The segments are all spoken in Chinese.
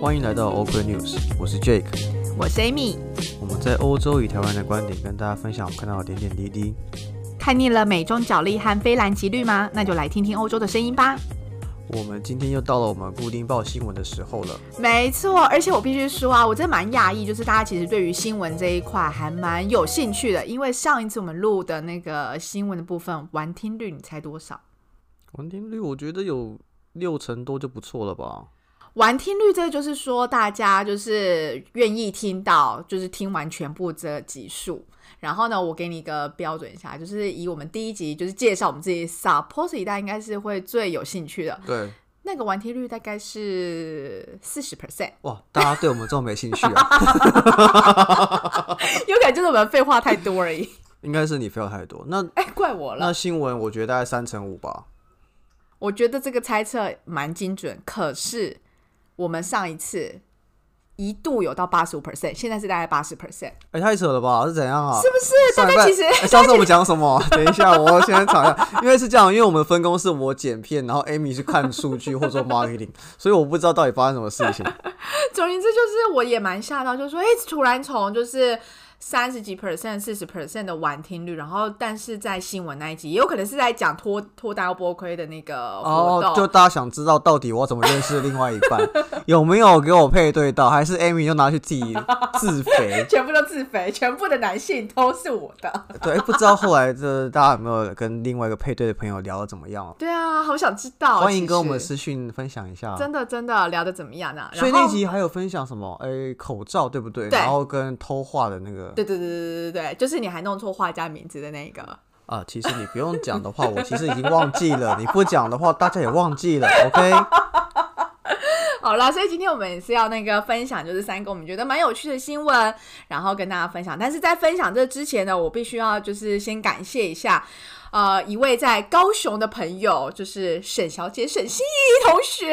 欢迎来到 OK News，我是 Jake。我是 Amy，我们在欧洲与台湾的观点，跟大家分享我们看到的点点滴滴。看腻了美中角力和非蓝即绿吗？那就来听听欧洲的声音吧。我们今天又到了我们固定报新闻的时候了。没错，而且我必须说啊，我真的蛮讶异，就是大家其实对于新闻这一块还蛮有兴趣的，因为上一次我们录的那个新闻的部分，完听率你猜多少？完听率我觉得有六成多就不错了吧。完听率，这就是说大家就是愿意听到，就是听完全部这集数。然后呢，我给你一个标准一下，就是以我们第一集就是介绍我们自己，suppose 一代应该是会最有兴趣的。对，那个完听率大概是四十 percent。哇，大家对我们这么没兴趣啊？有可能就是我们废话太多而已。应该是你废话太多。那哎，怪我了。那新闻我觉得大概三成五吧。我觉得这个猜测蛮精准，可是我们上一次一度有到八十五 percent，现在是大概八十 percent，哎，太扯了吧？是怎样啊？是不是？大概其实哎上次我们讲什么？等一下，我先查一下。因为是这样，因为我们分工是我剪片，然后 Amy 去看数据或者做 marketing，所以我不知道到底发生什么事情。总而言之，就是我也蛮吓到，就是说，哎、突然从就是三十几 percent、四十 percent 的完听率，然后但是在新闻那一集，也有可能是在讲脱脱单波亏的那个活动，哦，就大家想知道到底我怎么认识另外一半，有没有给我配对到，还是 Amy 又拿去自己自肥？全部都自肥，全部的男性都是我的。对，哎不知道后来这大家有没有跟另外一个配对的朋友聊的怎么样？对啊，好想知道，欢迎跟我们私讯分享一下。真的真的聊的怎么样呢？所以那集还有分享什么？哎，口罩对不对？对然后跟偷画的那个对对对对对对对，就是你还弄错画家名字的那一个。啊，其实你不用讲的话，我其实已经忘记了。你不讲的话，大家也忘记了。OK，好啦，所以今天我们也是要那个分享，就是三个我们觉得蛮有趣的新闻，然后跟大家分享。但是在分享这之前呢，我必须要就是先感谢一下。呃，一位在高雄的朋友，就是沈小姐沈心怡同学，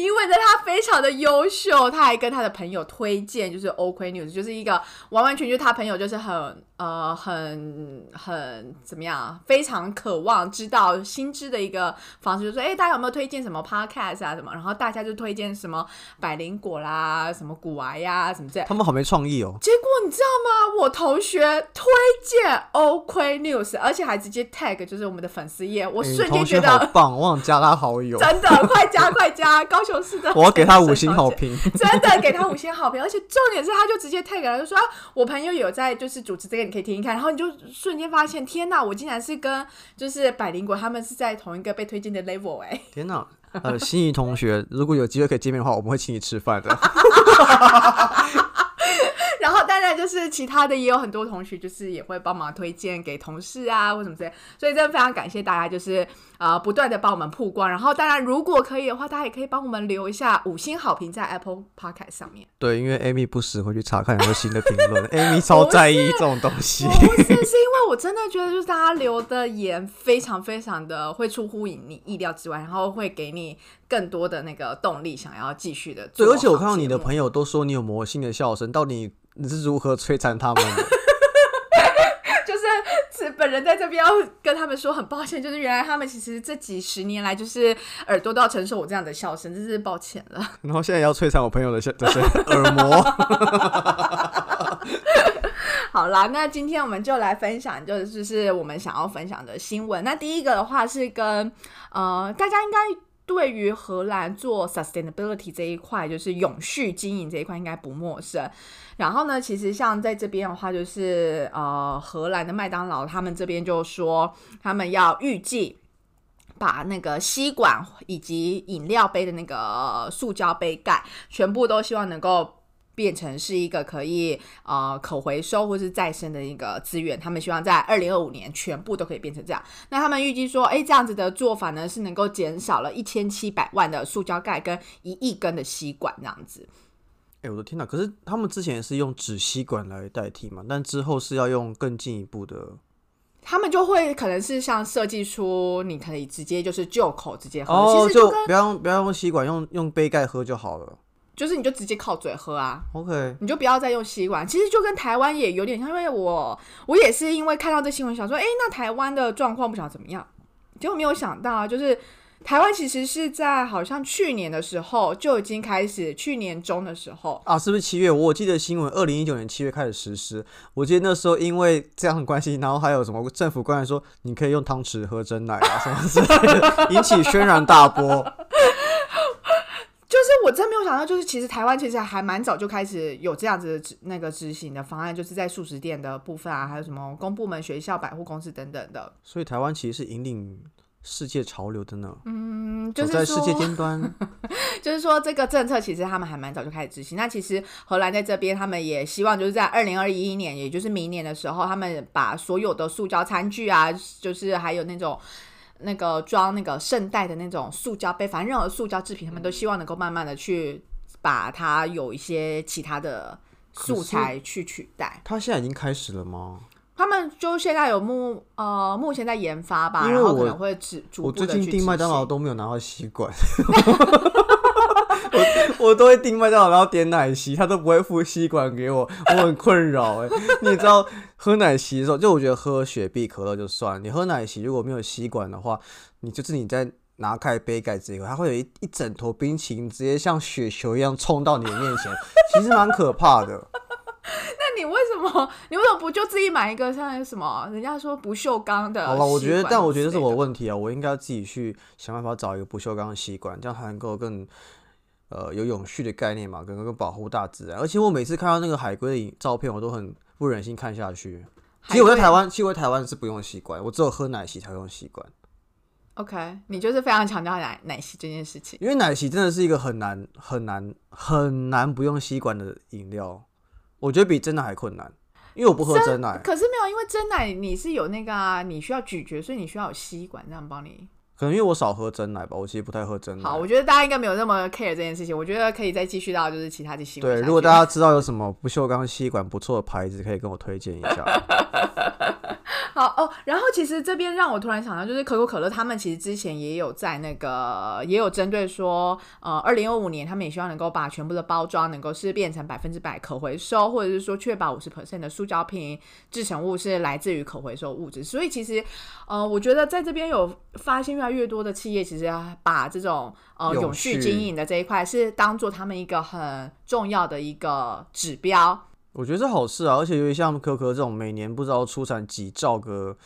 因为呢她非常的优秀，她还跟她的朋友推荐，就是 OK News，就是一个完完全全她朋友就是很呃很很怎么样，非常渴望知道新知的一个方式，就说哎、大家有没有推荐什么 podcast 啊什么，然后大家就推荐什么百灵果啦，什么古癌呀、什么这样。他们好没创意哦。结果你知道吗？我同学推荐 OK News，而且还直接 tag 就是我们的粉丝页，我哎瞬间同学觉得好棒，我想加他好友，真的快加快加！高雄市的，我要给他五星好，评。真的给他五星好评。而且重点是，他就直接 tag 了，就说、啊、我朋友有在就是主持这个，你可以听听看。然后你就瞬间发现，天哪，我竟然是跟就是百灵果他们是在同一个被推荐的 level 哎、天哪！呃，心仪同学，如果有机会可以见面的话，我们会请你吃饭的。然后当然就是其他的也有很多同学，就是也会帮忙推荐给同事啊或什么之类，所以真的非常感谢大家，就是呃不断的帮我们曝光。然后当然如果可以的话，大家也可以帮我们留一下五星好评在 Apple Podcast 上面。对，因为 Amy 不时会去查看有没有新的评论，Amy 超在意这种东西。不是，是因为我真的觉得就是大家留的言非常非常的会出乎你意料之外，然后会给你更多的那个动力，想要继续的对，而且我看到你的。朋友都说你有魔性的笑声，到底你是如何摧残他们的？本人在这边要跟他们说很抱歉，就是原来他们其实这几十年来就是耳朵都要承受我这样的笑声，真是抱歉了。然后现在要摧残我朋友的笑的声耳膜。好啦，那今天我们就来分享，就是就是我们想要分享的新闻。那第一个的话是跟呃，大家应该。对于荷兰做 sustainability 这一块，就是永续经营这一块，应该不陌生。然后呢，其实像在这边的话，就是呃，荷兰的麦当劳他们这边就说，他们要预计把那个吸管以及饮料杯的那个塑胶杯盖，全部都希望能够。变成是一个可以呃可回收或是再生的一个资源，他们希望在二零二五年全部都可以变成这样。那他们预计说，哎，这样子的做法呢是能够减少了一千七百万的塑胶盖跟一亿根的吸管这样子。哎、我的天哪！可是他们之前也是用纸吸管来代替嘛，但之后是要用更进一步的。他们就会可能是像设计出你可以直接就是就口直接喝，哦，就不要用不要用吸管，用用杯盖喝就好了。就是你就直接靠嘴喝啊，OK，你就不要再用吸管。其实就跟台湾也有点像，因为我我也是因为看到这新闻，想说，哎、那台湾的状况不晓得怎么样，结果没有想到啊，就是台湾其实是在好像去年的时候就已经开始，去年中的时候，啊，是不是七月？我记得新闻，二零一九年七月开始实施。我记得那时候因为这样的关系，然后还有什么政府官员说你可以用汤匙喝真奶啊什么之类的，引起轩然大波。就是我真没有想到，就是其实台湾其实还蛮早就开始有这样子的那个执行的方案，就是在素食店的部分啊，还有什么公部门、学校、百货公司等等的。所以台湾其实是引领世界潮流的呢，嗯，就是在世界尖端。就是说这个政策其实他们还蛮早就开始执行。那其实荷兰在这边，他们也希望就是在二零二一年，也就是明年的时候，他们把所有的塑胶餐具啊，就是还有那种。那个装那个圣代的那种塑胶杯，反正任何塑胶制品，他们都希望能够慢慢的去把它有一些其他的素材去取代。他现在已经开始了吗？他们就现在有目呃目前在研发吧，然后可能会只逐我最近订麦当劳都没有拿到吸管，我 我都会订麦当劳，然后点奶昔，他都不会附吸管给我，我很困扰哎。你也知道喝奶昔的时候，就我觉得喝雪碧、可乐就算，你喝奶昔如果没有吸管的话，你就是你在拿开杯盖子以后，它会有一一整坨冰淇淋直接像雪球一样冲到你的面前，其实蛮可怕的。那你为什么你为什么不就自己买一个像什么人家说不锈钢的？好了，我觉得，但我觉得是我问。问题啊，我应该自己去想办法找一个不锈钢的吸管，这样才能够更呃有永续的概念嘛，更能够保护大自然。而且我每次看到那个海龟的影照片，我都很不忍心看下去。其实我在台湾，其实我在台湾是不用吸管，我只有喝奶昔才用吸管，OK，你就是非常强调奶奶昔这件事情。因为奶昔真的是一个很难很难很难不用吸管的饮料，我觉得比真奶还困难，因为我不喝真奶。可是没有，因为真奶你是有那个啊，你需要咀嚼，所以你需要有吸管这样帮你。可能因为我少喝真奶吧，我其实不太喝真奶。好，我觉得大家应该没有那么 care 这件事情。我觉得可以再继续到就是其他的新闻对，如果大家知道有什么不锈钢吸管不错的牌子，可以跟我推荐一下。好哦，然后其实这边让我突然想到，就是可口可乐他们其实之前也有在那个也有针对说，呃，二零二五年他们也希望能够把全部的包装能够是变成百分之百可回收，或者是说确保五十 percent 的塑胶瓶制成物是来自于可回收物质。所以其实，呃，我觉得在这边有发现越来越多的企业其实啊把这种呃永续经营的这一块是当做他们一个很重要的一个指标。我觉得是好事啊，而且尤其像可可这种每年不知道出产几兆个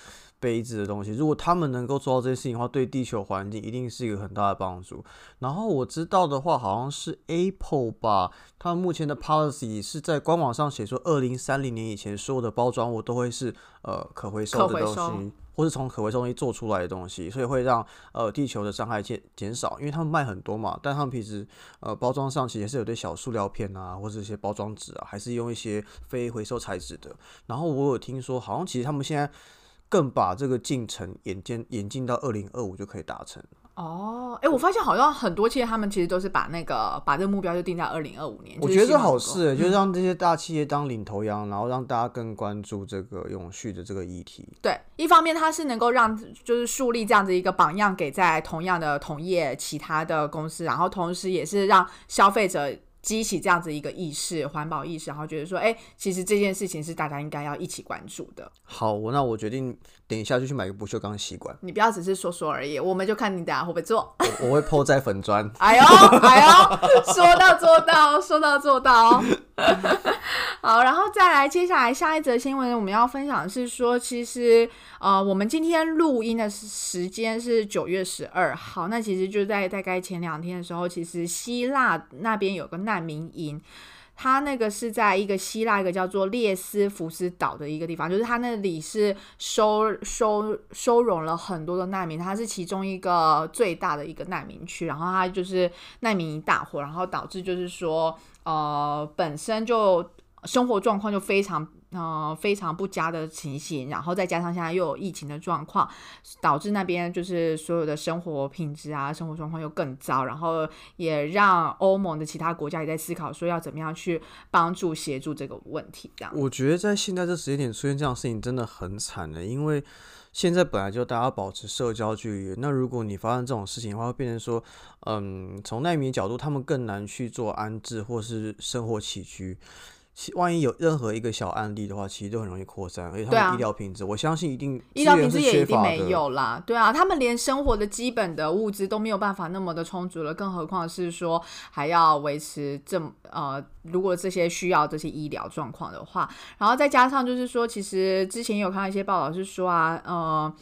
杯子的东西，如果他们能够做到这些事情的话，对地球环境一定是一个很大的帮助。然后我知道的话，好像是 Apple 吧，他们目前的 policy 是在官网上写说，二零三零年以前所有的包装物都会是呃可回收的东西。或是从可回收东西做出来的东西，所以会让呃地球的伤害减减少，因为他们卖很多嘛，但他们平时呃包装上其实也是有对小塑料片啊，或者一些包装纸啊，还是用一些非回收材质的。然后我有听说，好像其实他们现在更把这个进程演进演进到二零二五就可以达成。哦，哎，我发现好像很多企业他们其实都是把那个把这个目标就定在二零二五年。我觉得好事、欸，就是让这些大企业当领头羊，然后让大家更关注这个永续的这个议题。对，一方面它是能够让就是树立这样子一个榜样给在同样的同业其他的公司，然后同时也是让消费者激起这样子一个意识，环保意识，然后觉得说，哎，其实这件事情是大家应该要一起关注的。好，我那我决定等一下就去买个不锈钢吸管，你不要只是说说而已，我们就看你等下会不会做。我我会 PO 在粉砖。哎呦哎呦，说到做到，说到做到。好，然后再来，接下来下一则新闻我们要分享的是说，其实呃，我们今天录音的时时间是九月十二号，那其实就在大概前两天的时候，其实希腊那边有个难民营。它那个是在一个希腊一个叫做列斯福斯岛的一个地方，就是它那里是收收收容了很多的难民，它是其中一个最大的一个难民区，然后它就是难民一大火，然后导致就是说呃本身就生活状况就非常呃非常不佳的情形，然后再加上现在又有疫情的状况，导致那边就是所有的生活品质啊、生活状况又更糟，然后也让欧盟的其他国家也在思考说要怎么样去帮助协助这个问题。这样，我觉得在现在这时间点出现这样的事情真的很惨的，因为现在本来就大家保持社交距离，那如果你发生这种事情的话，会变成说，嗯，从难民角度，他们更难去做安置或是生活起居。其万一有任何一个小案例的话，其实都很容易扩散，而且他们医疗品质，我相信一定医疗品质也一定没有啦，对啊，他们连生活的基本的物资都没有办法那么的充足了，更何况是说还要维持这么呃，如果这些需要这些医疗状况的话，然后再加上就是说，其实之前有看到一些报道是说啊，呃。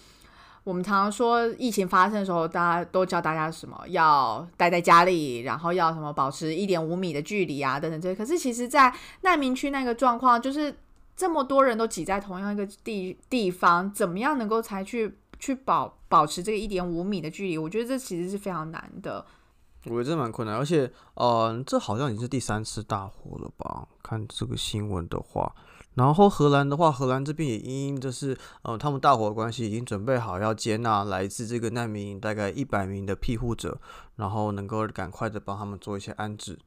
我们常常说，疫情发生的时候，大家都教大家什么要待在家里，然后要什么保持一点五米的距离啊，等等这些。可是其实，在难民区那个状况，就是这么多人都挤在同样一个地地方，怎么样能够才去去保保持这个一点五米的距离？我觉得这其实是非常难的。我觉得这蛮困难，而且，呃，这好像已经是第三次大火了吧？看这个新闻的话，然后荷兰的话，荷兰这边也因因就是，呃，他们大伙关系，已经准备好要接纳来自这个难民营大概一百名的庇护者，然后能够赶快的帮他们做一些安置。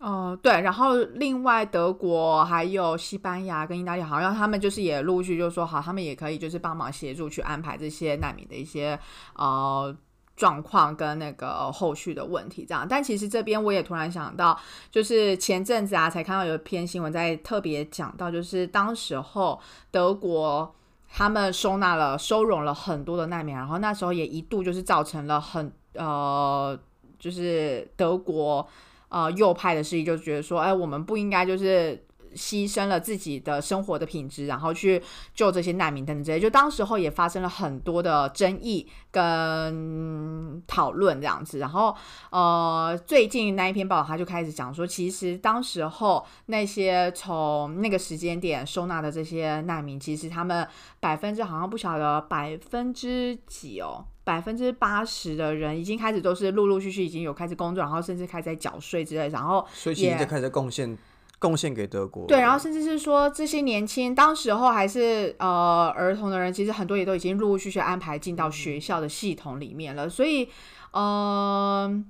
哦、对，然后另外德国还有西班牙跟意大利，好像他们就是也陆续就说好，他们也可以就是帮忙协助去安排这些难民的一些呃状况跟那个后续的问题这样。但其实这边我也突然想到，就是前阵子啊才看到有一篇新闻在特别讲到，就是当时候德国。他们收纳了、收容了很多的难民，然后那时候也一度就是造成了很呃，就是德国呃右派的势力就觉得说，哎，我们不应该就是牺牲了自己的生活的品质，然后去救这些难民等等之类。就当时候也发生了很多的争议跟讨论这样子。然后呃，最近那一篇报道他就开始讲说，其实当时候那些从那个时间点收纳的这些难民，其实他们百分之好像不晓得百分之几哦。百分之八十的人已经开始都是陆陆续续已经有开始工作，然后甚至开始在缴税之类，然后所以其实也就开始贡献贡献给德国。对，然后甚至是说这些年轻当时候还是呃儿童的人，其实很多也都已经陆陆续续安排进到学校的系统里面了。所以，呃，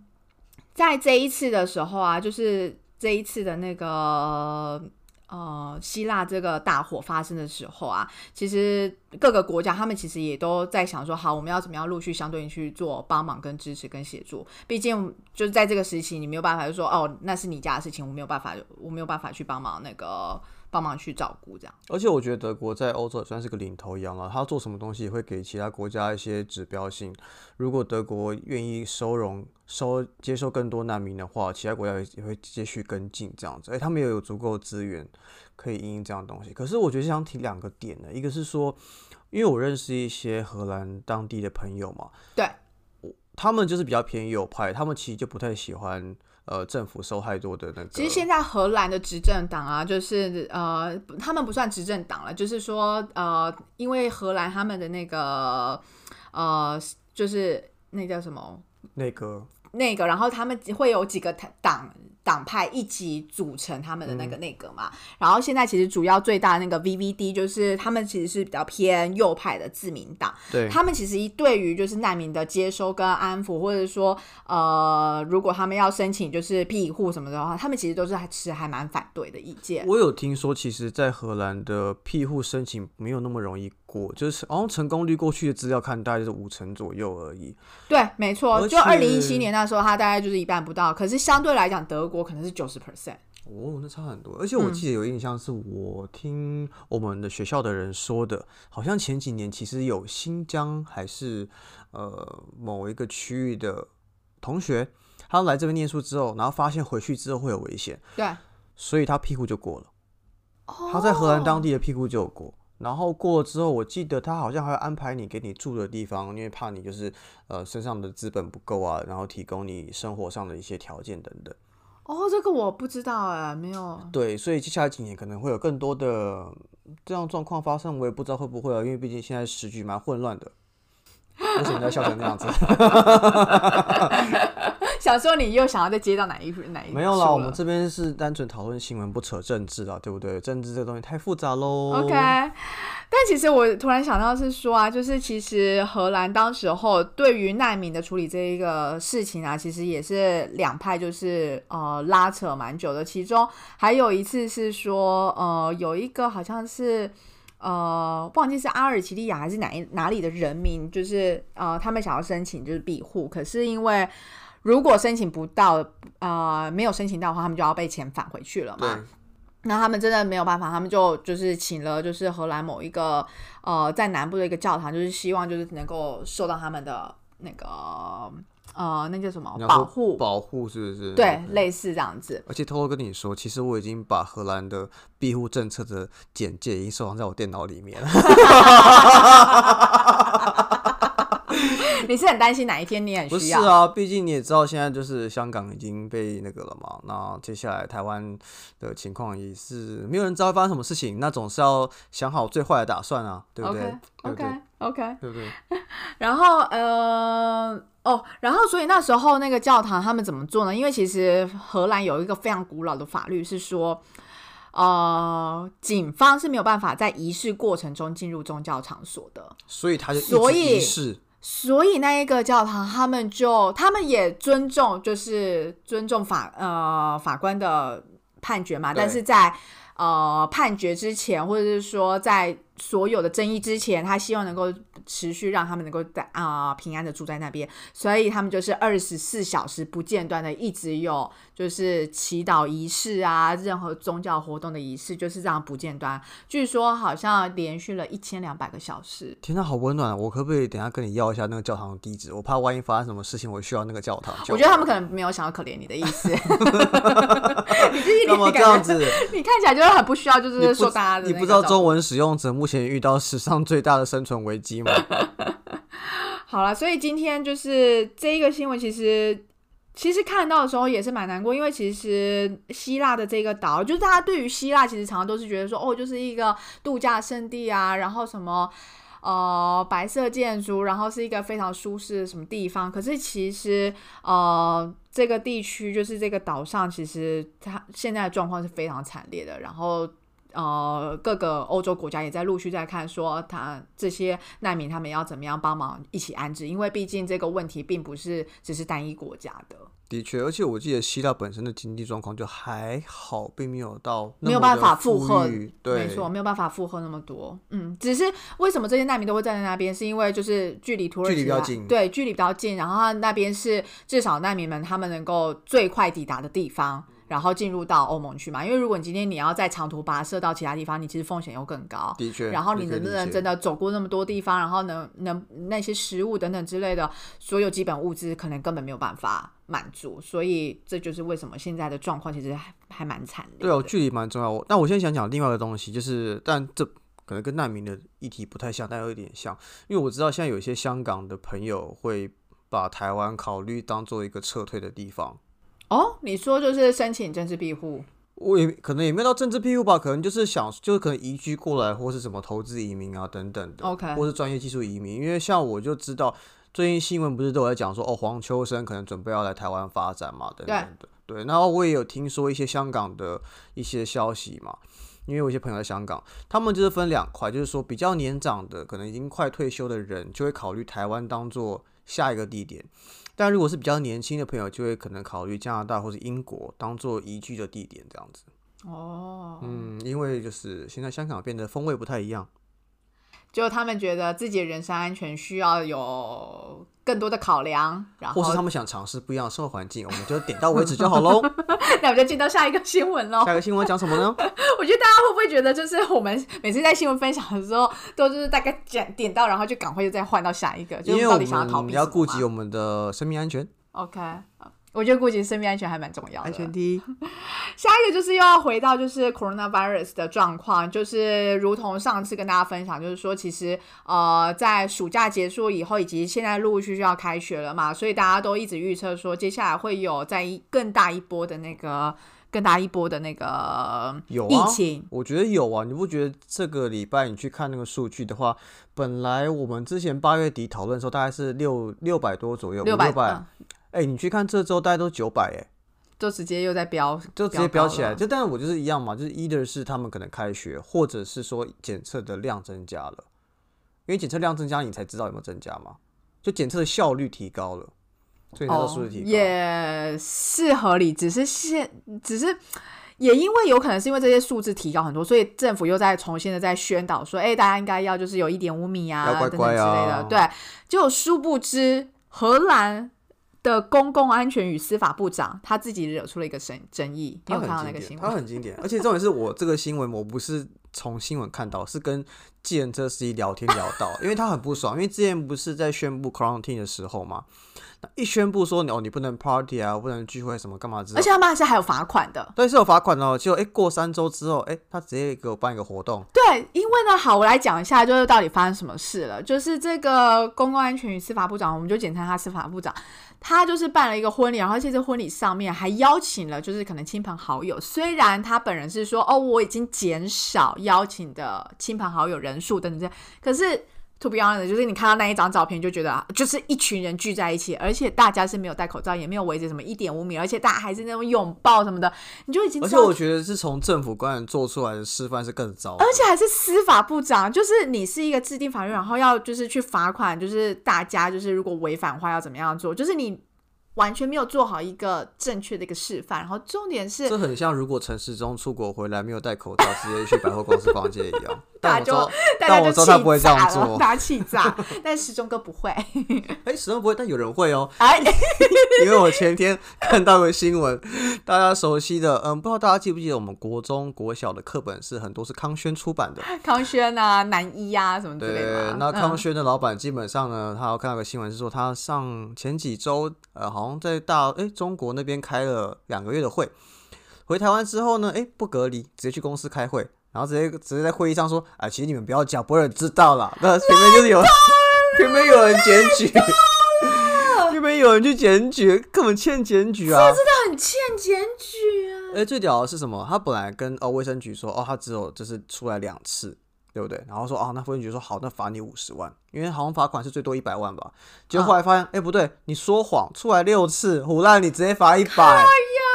在这一次的时候啊，就是这一次的那个。呃，希腊这个大火发生的时候啊，其实各个国家他们其实也都在想说，好，我们要怎么样陆续相对应去做帮忙、跟支持、跟协助。毕竟就是在这个时期，你没有办法就说，哦，那是你家的事情，我没有办法，我没有办法去帮忙那个帮忙去照顾这样。而且我觉得德国在欧洲也算是个领头羊了，他做什么东西也会给其他国家一些指标性。如果德国愿意收容、收接受更多难民的话，其他国家也也会继续跟进这样子。哎，他们也有足够的资源可以应应这样的东西。可是我觉得想提两个点呢，一个是说，因为我认识一些荷兰当地的朋友嘛，对，他们就是比较偏右派，他们其实就不太喜欢呃政府收太多的那个。其实现在荷兰的执政党啊，就是呃，他们不算执政党了，就是说呃，因为荷兰他们的那个呃，就是那叫什么那个那个，然后他们会有几个党党派一起组成他们的那嗯个内阁嘛。然后现在其实主要最大的那个 VVD 就是他们其实是比较偏右派的自民党，对，他们其实对于就是难民的接收跟安抚，或者说呃，如果他们要申请就是庇护什么的话，他们其实都是还持还蛮反对的意见。我有听说，其实，在荷兰的庇护申请没有那么容易过，就是好像成功率过去的资料看，大概就是五成左右而已。对，没错，就二零一七年那时候，它大概就是一半不到，可是相对来讲，德国可能是九十 percent。哦，那差很多。而且我记得有印象，是我听我们的学校的人说的，好像前几年其实有新疆还是呃某一个区域的同学，他来这边念书之后，然后发现回去之后会有危险，对，所以他屁股就过了。他在荷兰当哦地的屁股就有过，然后过了之后，我记得他好像还要安排你给你住的地方，因为怕你就是呃身上的资本不够啊，然后提供你生活上的一些条件等等。哦，这个我不知道哎，没有。对，所以接下来几年可能会有更多的这样状况发生，我也不知道会不会啊，因为毕竟现在时局蛮混乱的。为什么你在笑成那样子？想说你又想要再接到哪一哪一没有啦，我们这边是单纯讨论新闻，不扯政治啦，对不对？政治这个东西太复杂喽。OK，但其实我突然想到是说啊，就是其实荷兰当时候对于难民的处理这一个事情啊，其实也是两派就是呃拉扯蛮久的。其中还有一次是说，呃，有一个好像是。呃，忘记是阿尔及利亚还是哪一哪里的人民，就是呃，他们想要申请就是庇护，可是因为如果申请不到，呃，没有申请到的话，他们就要被遣返回去了嘛。那他们真的没有办法，他们就就是请了就是荷兰某一个呃在南部的一个教堂，就是希望就是能够受到他们的那个呃那叫什么保护，保护是不是？对，类似这样子。而且偷偷跟你说，其实我已经把荷兰的庇护政策的简介已经收藏在我电脑里面了。你是很担心哪一天你很需要？是啊，毕竟你也知道，现在就是香港已经被那个了嘛。那接下来台湾的情况也是没有人知道会发生什么事情，那总是要想好最坏的打算啊，对不对？OK OK OK，对不对？然后呃哦，然后所以那时候那个教堂他们怎么做呢？因为其实荷兰有一个非常古老的法律是说，呃，警方是没有办法在仪式过程中进入宗教场所的。所以他就所以所以那一个教堂，他们就他们也尊重，就是尊重法呃法官的判决嘛。但是在呃判决之前，或者是说在所有的争议之前，他希望能够持续让他们能够在啊、平安的住在那边，所以他们就是二十四小时不间断的一直有就是祈祷仪式啊，任何宗教活动的仪式就是这样不间断。据说好像连续了一千两百个小时。天呐，好温暖啊！我可不可以等下跟你要一下那个教堂的地址？我怕万一发生什么事情，我需要那个教堂。我觉得他们可能没有想要可怜你的意思，你自己干嘛你感觉这样子？你看起来就是很不需要，就是说大家的你不知道中文使用者目前前遇到史上最大的生存危机吗？好了，所以今天就是这一个新闻，其实其实看到的时候也是蛮难过，因为其实希腊的这个岛，就是大家对于希腊其实常常都是觉得说，哦，就是一个度假胜地啊，然后什么。呃，白色建筑，然后是一个非常舒适的什么地方。可是其实，呃，这个地区就是这个岛上，其实它现在的状况是非常惨烈的。然后，呃，各个欧洲国家也在陆续在看，说他这些难民他们要怎么样帮忙一起安置，因为毕竟这个问题并不是只是单一国家的，的确，而且我记得希腊本身的经济状况就还好，并没有到没有办法负荷对，没错，没有办法负荷那么多。嗯，只是为什么这些难民都会站在那边，是因为就是距离土耳其啊距离比较近对，距离比较近，然后他那边是至少难民们他们能够最快抵达的地方。然后进入到欧盟去嘛，因为如果你今天你要在长途跋涉到其他地方，你其实风险又更高。的确。然后你能不能真的的走过那么多地方，然后能能那些食物等等之类的，所有基本物资可能根本没有办法满足，所以这就是为什么现在的状况其实还还蛮惨烈的。对哦，距离蛮重要。那我现在想讲另外一个东西，就是但这可能跟难民的议题不太像，但有一点像，因为我知道现在有一些香港的朋友会把台湾考虑当做一个撤退的地方。哦，你说就是申请政治庇护，我也可能也没有到政治庇护吧，可能就是想，就是可能移居过来，或是什么投资移民啊等等的 OK 或是专业技术移民。因为像我就知道，最近新闻不是都有在讲说，哦，黄秋生可能准备要来台湾发展嘛，等等的。对，然后我也有听说一些香港的一些消息嘛，因为我有一些朋友在香港，他们就是分两块，就是说比较年长的，可能已经快退休的人，就会考虑台湾当做下一个地点。但如果是比较年轻的朋友，就会可能考虑加拿大或者英国当做移居的地点，这样子。哦，嗯，因为就是现在香港变得风味不太一样。就他们觉得自己的人身安全需要有更多的考量，然后或是他们想尝试不一样的生活环境，我们就点到为止就好喽。那我们就进到下一个新闻喽。下一个新闻讲什么呢？我觉得大家会不会觉得，就是我们每次在新闻分享的时候，都就是大概讲点到，然后就赶快就再换到下一个，就到底想要逃避们要顾及我们的生命安全，OK，我觉得顾及生命安全还蛮重要的。安全第一。下一个就是又要回到就是 coronavirus 的状况，就是如同上次跟大家分享，就是说其实呃在暑假结束以后，以及现在陆陆续续要开学了嘛，所以大家都一直预测说接下来会有在一更大一波的那个更大一波的那个疫情。我觉得有啊，你不觉得这个礼拜你去看那个数据的话，本来我们之前八月底讨论的时候大概是六六百多左右，六百哎、你去看这周大概都九百哎，就直接又在飙，就直接飙起来。就但是我就是一样嘛，就是 either 是他们可能开学，或者是说检测的量增加了，因为检测量增加，你才知道有没有增加嘛。就检测的效率提高了，所以才说数哦字提高。也是合理，只是现只是。也因为有可能是因为这些数字提高很多，所以政府又在重新的在宣导说，哎、大家应该要就是有一点五米啊，要乖乖啊等等之类的。对，就殊不知荷兰的公共安全与司法部长他自己惹出了一个争争议。你它有看到那个新闻？他很经典，而且重点是我这个新闻我不是从新闻看到，是跟计程车司机聊天聊到，因为他很不爽，因为之前不是在宣布 quarantine 的时候嘛，那一宣布说你哦你不能 party 啊，不能聚会什么干嘛之类而且他们还是还有罚款的。对，是有罚款的哦。结果哎，过三周之后，哎，他直接给我办一个活动，对，因为呢，好，我来讲一下，就是到底发生什么事了。就是这个公共安全与司法部长，我们就简称他司法部长，他就是办了一个婚礼，然后而且这婚礼上面还邀请了就是可能亲朋好友。虽然他本人是说，哦，我已经减少邀请的亲朋好友人数等等可是。To be honest，就是你看到那一张照片，就觉得啊就是一群人聚在一起，而且大家是没有戴口罩，也没有围着什么一点五米，而且大家还是那种拥抱什么的，你就已经而且我觉得是从政府官员做出来的示范是更糟而。且还是司法部长，就是你是一个制定法律，然后要就是去罚款，就是大家就是如果违反的话要怎么样做，就是你完全没有做好一个正确的一个示范。然后重点是这很像如果陈时中出国回来没有戴口罩，直接去百货公司逛街一样。大家就但我知道，他不会这样做。大家气炸，但时钟哥不会。哎，始终不会，但有人会哦。哎，因为我前天看到个新闻，大家熟悉的，嗯，不知道大家记不记得，我们国中、国小的课本是很多是康轩出版的。康轩啊，南一啊，什么之类那康嗯轩的老板基本上呢，他有看到个新闻是说，他上前几周，呃，好像在大哎中国那边开了两个月的会，回台湾之后呢，哎不隔离，直接去公司开会，然后直接直接在会议上说，啊，其实你们不要讲，不会有人知道啦。那前面就是有，前面有人检举，前面有人去检举，根本欠检举啊。真的很欠检举啊。哎、最屌的是什么？他本来跟哦卫生局说，哦他只有就是出来两次，对不对？然后说啊，那卫生局说好，那罚你五十万，因为好像罚款是最多一百万吧。结果后来发现，哎、不对，你说谎，出来六次，胡乱你直接罚一百，哎呀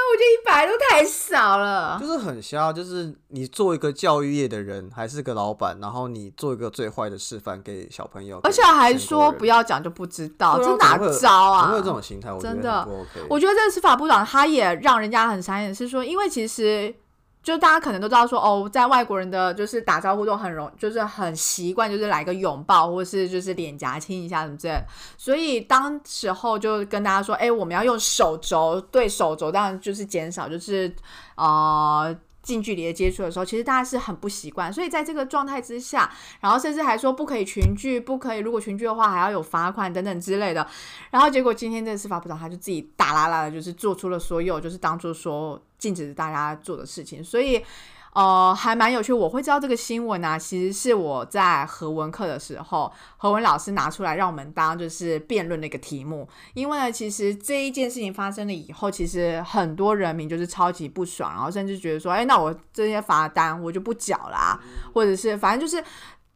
我觉得一百都太少了。就是很瞎。就是你做一个教育业的人，还是个老板，然后你做一个最坏的示范给小朋友，而且还给说不要要讲就不知道，对啊这哪招啊？怎么会有这种心态？我觉真的得很不 OK。我觉得这个司法部长他也让人家很傻眼，是说，因为其实就大家可能都知道说，哦，在外国人的就是打招呼都很容，就是很习惯，就是来个拥抱，或是就是脸颊亲一下什么之类。所以当时候就跟大家说，哎，我们要用手肘对手肘，当然就是减少，就是呃。近距离的接触的时候，其实大家是很不习惯，所以在这个状态之下，然后甚至还说不可以群聚，不可以如果群聚的话还要有罚款等等之类的。然后结果今天这个司法部长他就自己大啦啦的，就是做出了所有就是当初说禁止大家做的事情，所以呃还蛮有趣。我会知道这个新闻啊，其实是我在和文课的时候，何文老师拿出来让我们当就是辩论的一个题目。因为呢，其实这一件事情发生了以后，其实很多人民就是超级不爽，然后甚至觉得说，哎，那我这些罚单我就不缴啦，或者是反正就是。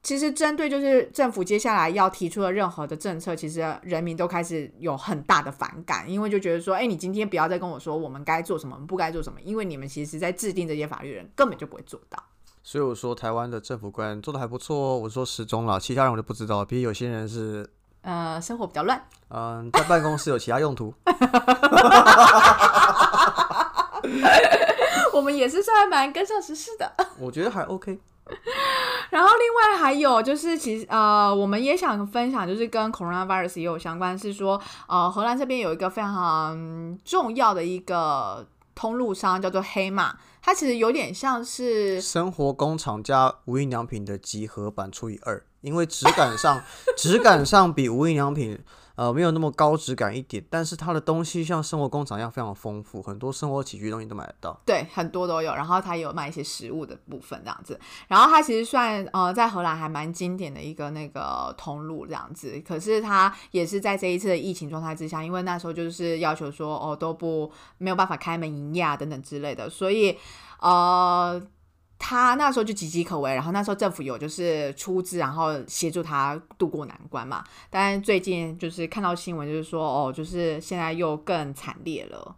其实针对就是政府接下来要提出的任何的政策，其实人民都开始有很大的反感，因为就觉得说，哎，你今天不要再跟我说我们该做什么，我们不该做什么，因为你们其实在制定这些法律人根本就不会做到。所以我说台湾的政府官员做的还不错哦。我说时钟了，其他人我就不知道，比如有些人是呃，生活比较乱，嗯，在办公室有其他用途。我们也是算蛮跟上时事的。我觉得还 OK。然后另外还有就是，其实呃，我们也想分享，就是跟 coronavirus 也有相关，是说呃，荷兰这边有一个非常重要的一个通路商叫做黑马，它其实有点像是生活工厂加无印良品的集合版除以二，因为质感上质感上比无印良品呃没有那么高质感一点，但是它的东西像生活工厂一样非常丰富，很多生活起居东西都买得到。对，很多都有。然后它也有卖一些食物的部分这样子。然后它其实算呃在荷兰还蛮经典的一个那个通路这样子。可是它也是在这一次的疫情状态之下，因为那时候就是要求说哦都不没有办法开门营业啊等等之类的，所以呃。他那时候就岌岌可危，然后那时候政府有就是出资，然后协助他渡过难关嘛。但是最近就是看到新闻，就是说哦，就是现在又更惨烈了，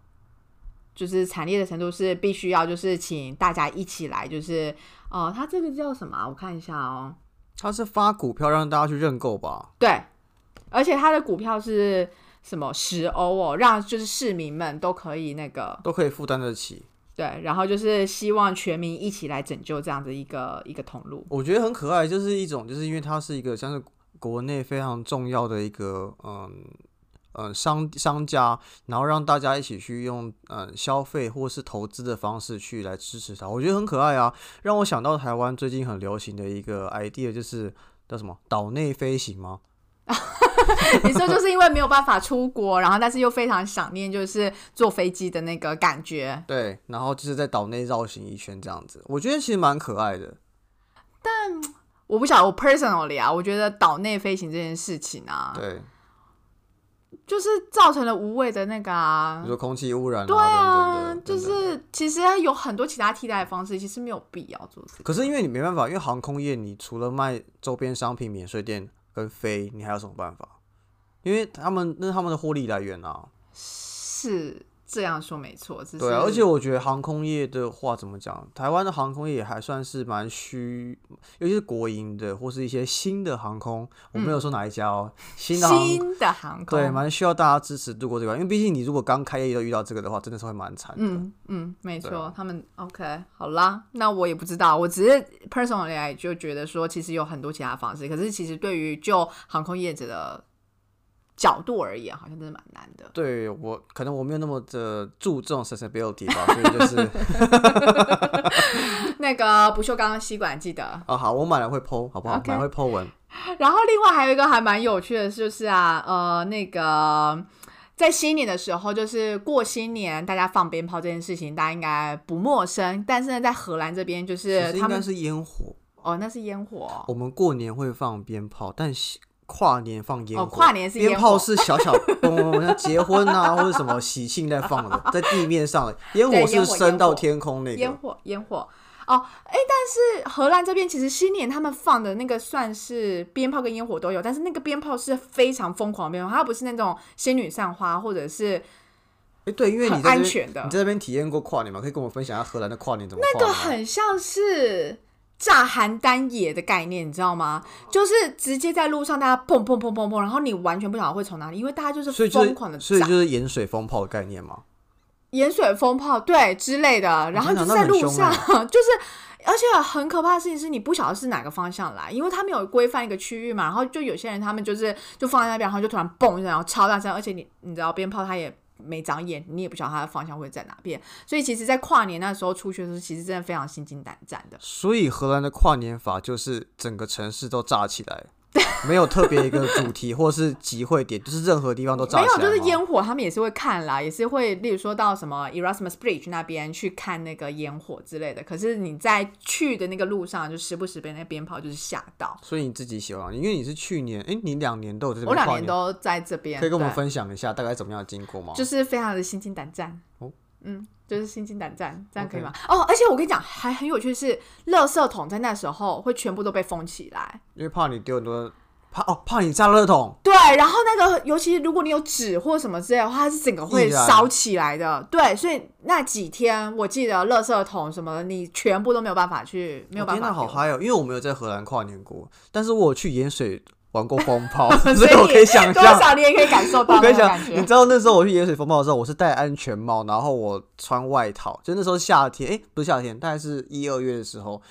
就是惨烈的程度是必须要就是请大家一起来，就是哦，他这个叫什么啊？我看一下哦，他是发股票让大家去认购吧？对，而且他的股票是什么十欧哦，让就是市民们都可以那个都可以负担得起。对，然后就是希望全民一起来拯救这样的一个一个通路。我觉得很可爱，就是一种，就是因为它是一个像是国内非常重要的一个嗯嗯商商家，然后让大家一起去用嗯消费或是投资的方式去来支持它，我觉得很可爱啊，让我想到台湾最近很流行的一个 idea，就是叫什么岛内飞行吗？你说就是因为没有办法出国，然后但是又非常想念就是坐飞机的那个感觉。对，然后就是在岛内绕行一圈这样子，我觉得其实蛮可爱的。但我不晓得我 personally 啊，我觉得岛内飞行这件事情啊，对，就是造成了无谓的那个啊比如，说空气污染、啊，对啊，就是其实有很多其他替代的方式，其实没有必要做这个。可是因为你没办法，因为航空业你除了卖周边商品、免税店跟飞，你还有什么办法？因为他们那是他们的获利来源啊。是这样说没错，只是对啊，而且我觉得航空业的话怎么讲，台湾的航空业也还算是蛮虚，尤其是国营的或是一些新的航空，我没有说哪一家哦，新的航空。新的航空，对，蛮需要大家支持度过这个，因为毕竟你如果刚开业就遇到这个的话，真的是会蛮惨的。嗯嗯，没错，他们 OK 好啦，那我也不知道，我只是 personally 来就觉得说，其实有很多其他方式，可是其实对于就航空业者的角度而言，好像真的蛮难的。对我可能我没有那么的注重 sustainability 吧，所以就是 那个不锈钢吸管记得，哦好，我买了会剖，好不好买会剖文。然后另外还有一个还蛮有趣的，就是啊，呃，那个在新年的时候，就是过新年大家放鞭炮这件事情，大家应该不陌生。但是呢，在荷兰这边，就是他们实应该是烟火，哦，那是烟火哦我们过年会放鞭炮，但是跨年放烟火。哦跨年是烟火鞭炮是小小嘣 嘣嘣，像结婚啊或者什么喜庆在放的，在地面上的烟火是升到天空那个。烟火，烟火。哦，哎，但是荷兰这边其实新年他们放的那个算是鞭炮跟烟火都有，但是那个鞭炮是非常疯狂的鞭炮，它不是那种仙女散花或者是哎，对，因为你很在这边安全的你在这边体验过跨年吗？可以跟我分享一下荷兰的跨年怎么那个？很像是炸邯郸野的概念，你知道吗？就是直接在路上大家砰砰砰砰砰，然后你完全不晓得会从哪里，因为大家就是疯狂的是所以炸就是盐水风炮的概念嘛。盐水风炮对之类的，然后就在路上，就是而且很可怕的事情是你不晓得是哪个方向来，因为他们有规范一个区域嘛，然后就有些人他们就是就放在那边，然后就突然嘣一声，然后超大声，而且你你知道鞭炮它也。没长眼，你也不晓得它的方向会在哪边，所以其实，在跨年那时候出去的时候，其实真的非常心惊胆战的。所以荷兰的跨年法就是整个城市都炸起来，没有特别一个主题或是集会点，就是任何地方都炸没有。就是烟火，他们也是会看啦，也是会，例如说到什么 Erasmus Bridge 那边去看那个烟火之类的。可是你在去的那个路上，就时不时被那个鞭炮就是吓到。所以你自己喜欢，因为你是去年，哎、你两年都有在这我两年都在这边，可以跟我们分享一下大概怎么样的经过吗？就是非常的心惊胆战。哦嗯，就是心惊胆战，这样可以吗哦，而且我跟你讲，还很有趣的是，垃圾桶在那时候会全部都被封起来。因为怕你丢很多，怕哦，怕你炸热桶，对，然后那个，尤其如果你有纸或什么之类的话，它是整个会烧起来的。对，所以那几天我记得，垃圾桶什么的，你全部都没有办法去，没有办哦天哪，好。嗨哦！因为我没有在荷兰跨年过，但是我有去盐水玩过风 炮，所所以我可以想象多。少你也可以感受到我可以想。你知道那时候我去盐水风暴的时候，我是戴安全帽，然后我穿外套，就那时候夏天，哎，不是夏天，大概是一二月的时候。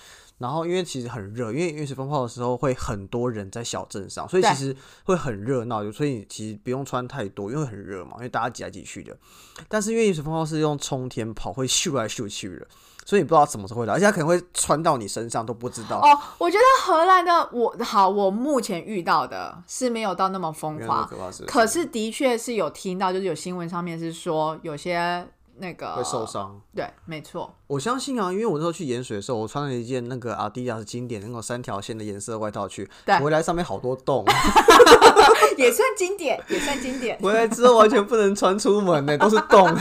然后因为其实很热，因为盐水风暴的时候会很多人在小镇上，所以其实会很热闹，所以其实不用穿太多，因为很热嘛，因为大家挤来挤去的。但是因为盐水风暴是用冲天炮，会咻来咻去的，所以你不知道什么时候会来，而且它可能会穿到你身上都不知道。哦，我觉得荷兰的我好，我目前遇到的是没有到那么疯没有那么狂，可怕是可是的确是有听到，就是有新闻上面是说有些那个会受伤。对，没错，我相信啊，因为我那时候去盐水的时候，我穿了一件那个阿迪达斯经典那种三条线的颜色外套去，对回来上面好多洞，也算经典，也算经典。回来之后完全不能穿出门呢，都是洞。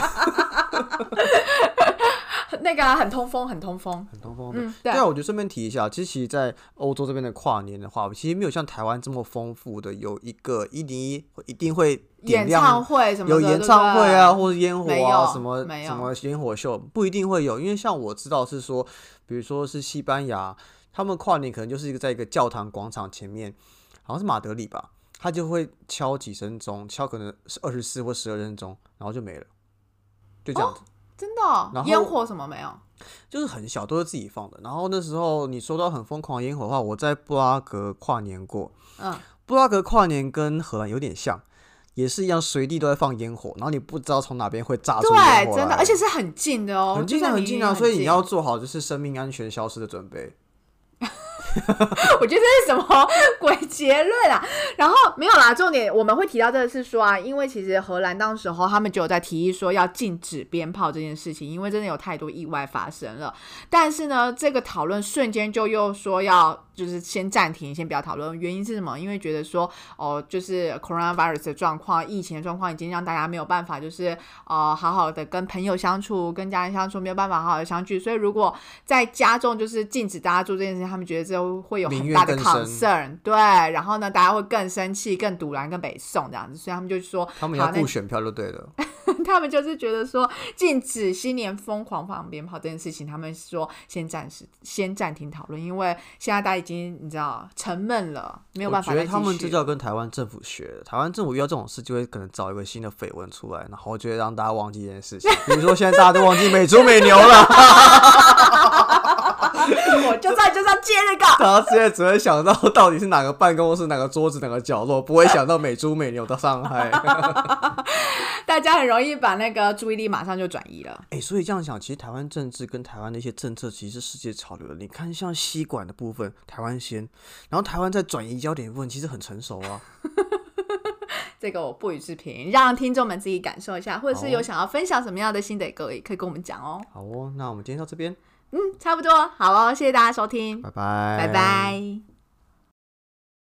那个啊很通风，很通风。很通风的。嗯，对对啊，我就顺便提一下，其实其实在欧洲这边的跨年的话，其实没有像台湾这么丰富的，有一个一零一一定会点演唱亮。会什么的，有演唱会啊，或者烟火啊，什么什么烟火秀，不一定会有，因为像我知道是说，比如说是西班牙，他们跨年可能就是一个在一个教堂广场前面，好像是马德里吧，他就会敲几声钟，敲可能是二十四或十二声钟，然后就没了，就这样子。真的哦然后烟火什么没有？就是很小，都是自己放的。然后那时候你说到很疯狂的烟火的话，我在布拉格跨年过。嗯，布拉格跨年跟荷兰有点像，也是一样，随地都在放烟火，然后你不知道从哪边会炸出烟对，火来真的，而且是很近的哦，很近就在离啊很近啊，所以你要做好就是生命安全消失的准备。我觉得这是什么鬼结论啊？然后没有啦，重点我们会提到这个是说啊，因为其实荷兰当时候他们就有在提议说要禁止鞭炮这件事情，因为真的有太多意外发生了。但是呢，这个讨论瞬间就又说要就是先暂停，先不要讨论。原因是什么？因为觉得说哦，就是 coronavirus 的状况、疫情的状况已经让大家没有办法，就是呃好好的跟朋友相处、跟家人相处，没有办法好好的相聚。所以如果在加重就是禁止大家做这件事情，他们觉得这会有民很大的 concern，对，然后呢，大家会更生气、更堵拦、更北宋这样子，所以他们就说，他们要顾选票就对了。他们就是觉得说禁止新年疯狂放鞭炮这件事情，他们说先暂时先暂停讨论，因为现在大家已经你知道沉闷了，没有办法我觉得他们这就要跟台湾政府学的。台湾政府遇到这种事，就会可能找一个新的绯闻出来，然后就会让大家忘记这件事情。比如说现在大家都忘记美猪美牛了，我就在就在接这个。大家现在只会想到到底是哪个办公室、哪个桌子、哪个角落，不会想到美猪美牛的伤害。大家很容易把那个注意力马上就转移了。哎、所以这样想，其实台湾政治跟台湾的一些政策，其实是世界潮流的。你看，像吸管的部分，台湾先，然后台湾在转移焦点的部分，其实很成熟啊。这个我不予置评，让听众们自己感受一下，或者是有想要分享什么样的心得，各位可以跟我们讲哦。好哦，那我们今天到这边，嗯，差不多，好哦，谢谢大家收听，拜拜，拜拜